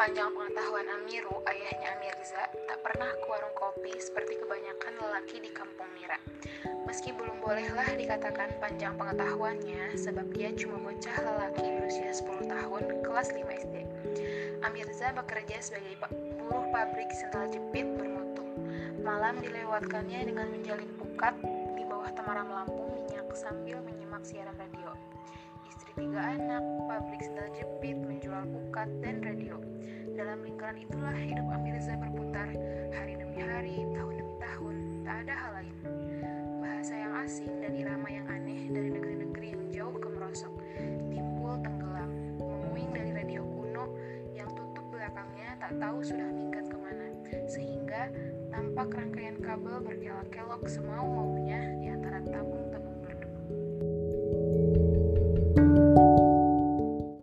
Sepanjang pengetahuan Amiru, ayahnya Amirza, tak pernah ke warung kopi seperti kebanyakan lelaki di kampung Mira. Meski belum bolehlah dikatakan panjang pengetahuannya, sebab dia cuma bocah lelaki berusia 10 tahun, kelas 5 SD. Amirza bekerja sebagai buruh pabrik sendal jepit bermutu. Malam dilewatkannya dengan menjalin pukat di bawah temaram lampu minyak sambil menyimak siaran radio istri tiga anak, pabrik sendal jepit, menjual pukat, dan radio. Dalam lingkaran itulah hidup Amirza berputar, hari demi hari, tahun demi tahun, tak ada hal lain. Bahasa yang asing dan irama yang aneh dari negeri-negeri yang jauh kemerosok, timbul tenggelam, menguing dari radio kuno yang tutup belakangnya tak tahu sudah minggat ke mana, sehingga tampak rangkaian kabel berkelok-kelok semau-maunya di antara tabung